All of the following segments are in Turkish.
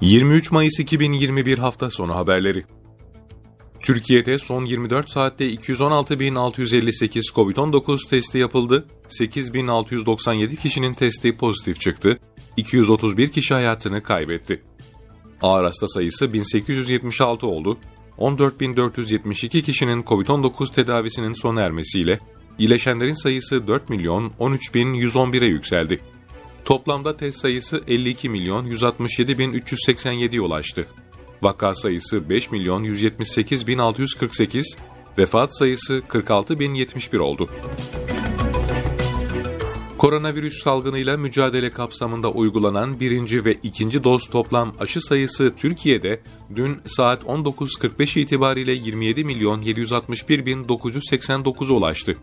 23 Mayıs 2021 hafta sonu haberleri. Türkiye'de son 24 saatte 216.658 COVID-19 testi yapıldı. 8.697 kişinin testi pozitif çıktı. 231 kişi hayatını kaybetti. Ağır hasta sayısı 1876 oldu. 14.472 kişinin COVID-19 tedavisinin sona ermesiyle iyileşenlerin sayısı 4 milyon 13.111'e yükseldi. Toplamda test sayısı 52 milyon 167 bin 387'ye ulaştı. Vaka sayısı 5 milyon 178 bin 648, vefat sayısı 46 bin 71 oldu. Koronavirüs salgınıyla mücadele kapsamında uygulanan birinci ve ikinci doz toplam aşı sayısı Türkiye'de dün saat 19.45 itibariyle 27 milyon 761 bin 989'a ulaştı.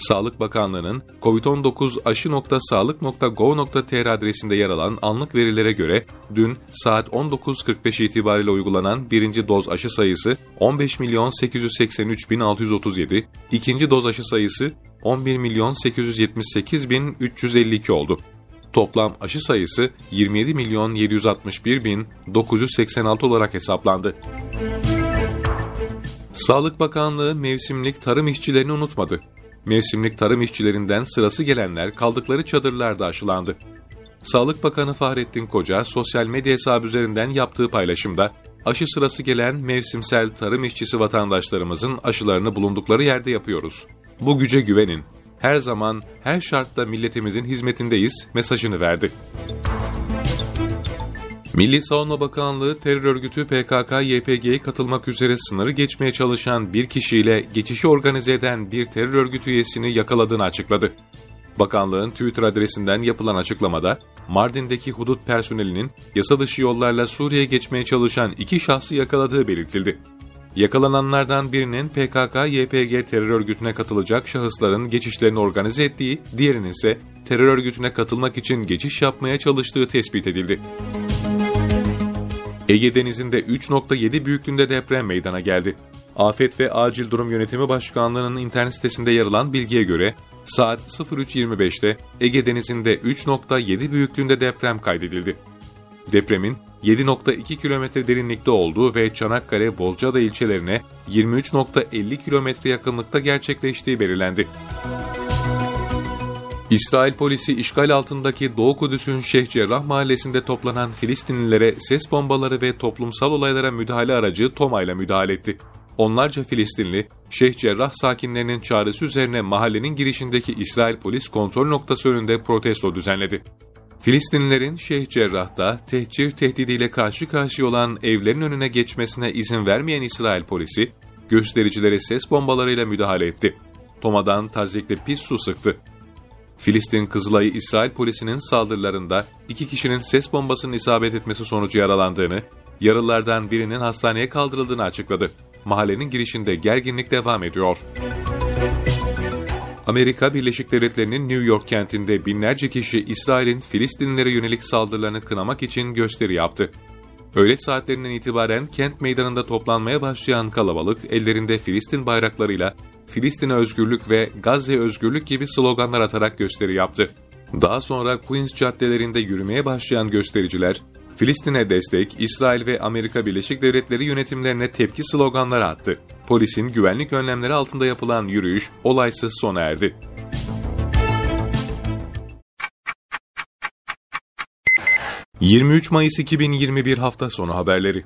Sağlık Bakanlığı'nın COVID-19 aşı.sağlık.gov.tr adresinde yer alan anlık verilere göre dün saat 19.45 itibariyle uygulanan birinci doz aşı sayısı 15 milyon 883 bin 637, ikinci doz aşı sayısı 11 milyon 878 bin 352 oldu. Toplam aşı sayısı 27 milyon 761 bin 986 olarak hesaplandı. Sağlık Bakanlığı mevsimlik tarım işçilerini unutmadı. Mevsimlik tarım işçilerinden sırası gelenler kaldıkları çadırlarda aşılandı. Sağlık Bakanı Fahrettin Koca sosyal medya hesabı üzerinden yaptığı paylaşımda aşı sırası gelen mevsimsel tarım işçisi vatandaşlarımızın aşılarını bulundukları yerde yapıyoruz. Bu güce güvenin. Her zaman, her şartta milletimizin hizmetindeyiz mesajını verdi. Milli Savunma Bakanlığı terör örgütü PKK-YPG'ye katılmak üzere sınırı geçmeye çalışan bir kişiyle geçişi organize eden bir terör örgütü üyesini yakaladığını açıkladı. Bakanlığın Twitter adresinden yapılan açıklamada, Mardin'deki hudut personelinin yasa dışı yollarla Suriye'ye geçmeye çalışan iki şahsı yakaladığı belirtildi. Yakalananlardan birinin PKK-YPG terör örgütüne katılacak şahısların geçişlerini organize ettiği, diğerinin ise terör örgütüne katılmak için geçiş yapmaya çalıştığı tespit edildi. Ege Denizi'nde 3.7 büyüklüğünde deprem meydana geldi. Afet ve Acil Durum Yönetimi Başkanlığı'nın internet sitesinde yer alan bilgiye göre saat 03.25'te Ege Denizi'nde 3.7 büyüklüğünde deprem kaydedildi. Depremin 7.2 kilometre derinlikte olduğu ve Çanakkale Bozcaada ilçelerine 23.50 kilometre yakınlıkta gerçekleştiği belirlendi. İsrail polisi işgal altındaki Doğu Kudüs'ün Şeyh Cerrah mahallesinde toplanan Filistinlilere ses bombaları ve toplumsal olaylara müdahale aracı TOMA ile müdahale etti. Onlarca Filistinli, Şeyh Cerrah sakinlerinin çağrısı üzerine mahallenin girişindeki İsrail polis kontrol noktası önünde protesto düzenledi. Filistinlilerin Şeyh Cerrah'ta tehcir tehdidiyle karşı karşıya olan evlerin önüne geçmesine izin vermeyen İsrail polisi, göstericilere ses bombalarıyla müdahale etti. Toma'dan tazikle pis su sıktı. Filistin Kızılay'ı İsrail polisinin saldırılarında iki kişinin ses bombasının isabet etmesi sonucu yaralandığını, yaralılardan birinin hastaneye kaldırıldığını açıkladı. Mahallenin girişinde gerginlik devam ediyor. Amerika Birleşik Devletleri'nin New York kentinde binlerce kişi İsrail'in Filistinlilere yönelik saldırılarını kınamak için gösteri yaptı. Öğle saatlerinden itibaren kent meydanında toplanmaya başlayan kalabalık ellerinde Filistin bayraklarıyla Filistin'e özgürlük ve Gazze özgürlük gibi sloganlar atarak gösteri yaptı. Daha sonra Queens caddelerinde yürümeye başlayan göstericiler, Filistin'e destek, İsrail ve Amerika Birleşik Devletleri yönetimlerine tepki sloganları attı. Polisin güvenlik önlemleri altında yapılan yürüyüş olaysız sona erdi. ...23 Mayıs 2021 hafta sonu haberleri